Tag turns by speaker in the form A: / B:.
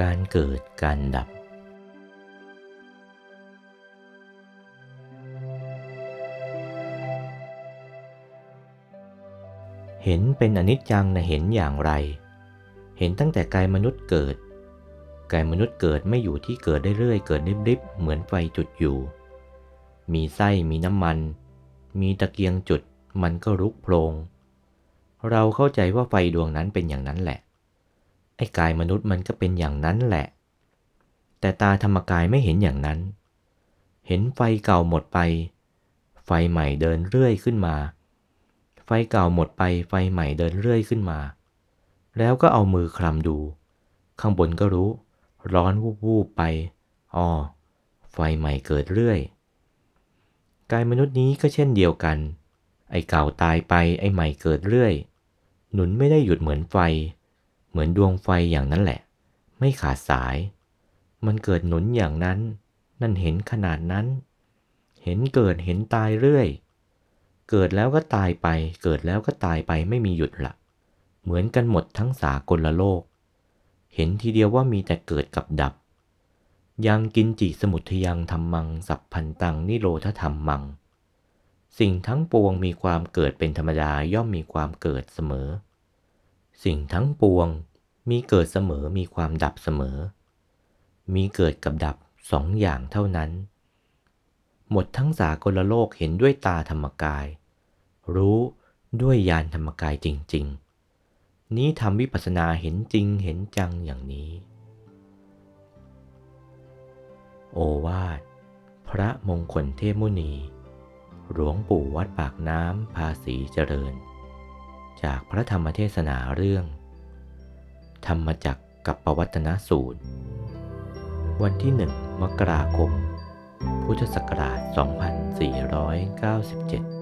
A: การเกิดการดับ เห็นเป็นอนิจจังนะเห็นอย่างไร เห็นตั้งแต่กายมนุษย์เกิด กายมนุษย์เกิดไม่อยู่ที่เกิดได้เรื่อยเกิดริบๆเหมือนไฟจุดอยู่ มีไส้มีน้ำมัน มีตะเกียงจุดมันก็ลุกโพลงเราเข้าใจว่าไฟดวงนั้นเป็นอย่างนั้นแหละ ไอ้กายมนุษย์มันก็เป็นอย่างนั้นแหละ แต่ตาธรรมกายไม่เห็นอย่างนั้น เห็นไฟเก่าหมดไป ไฟใหม่เดินเรื่อยขึ้นมา ไฟเก่าหมดไปไฟใหม่เดินเรื่อยขึ้นมา แล้วก็เอามือคลำดู ข้างบนก็รู้ ร้อนวูบๆไปอ๋อไฟใหม่เกิดเรื่อย กายมนุษย์นี้ก็เช่นเดียวกัน ไอ้เก่าตายไปไอ้ใหม่เกิดเรื่อย หนุนไม่ได้หยุดเหมือนไฟ เหมือนดวงไฟอย่างนั้นแหละ ไม่ขาดสาย มันเกิดหนุนอย่างนั้น นั่นเห็นขนาดนั้น เห็นเกิดเห็นตายเรื่อย เกิดแล้วก็ตายไป เกิดแล้วก็ตายไปไม่มีหยุดละเหมือนกันหมดทั้งสากลโลก เห็นทีเดียวว่ามีแต่เกิดกับดับ ยังกินจิสมุทยังธรรมัง สัพพันตังนิโรธธรรมมัง สิ่งทั้งปวงมีความเกิดเป็นธรรมดาย่อมมีความเกิดเสมอ สิ่งทั้งปวงมีเกิดเสมอมีความดับเสมอ มีเกิดกับดับสองอย่างเท่านั้น หมดทั้งสากลโลกเห็นด้วยตาธรรมกาย รู้ด้วยญาณธรรมกายจริง ๆ นี้ทำวิปัสสนาเห็นจริงเห็นจังอย่างนี้ โอวาท พระมงคลเทพมุนี หลวงปู่วัดปากน้ำภาษีเจริญ จากพระธรรมเทศนาเรื่อง ธรรมจักรกับปวัตนสูตร วันที่หนึ่งมกราคม พุทธศักราช 2497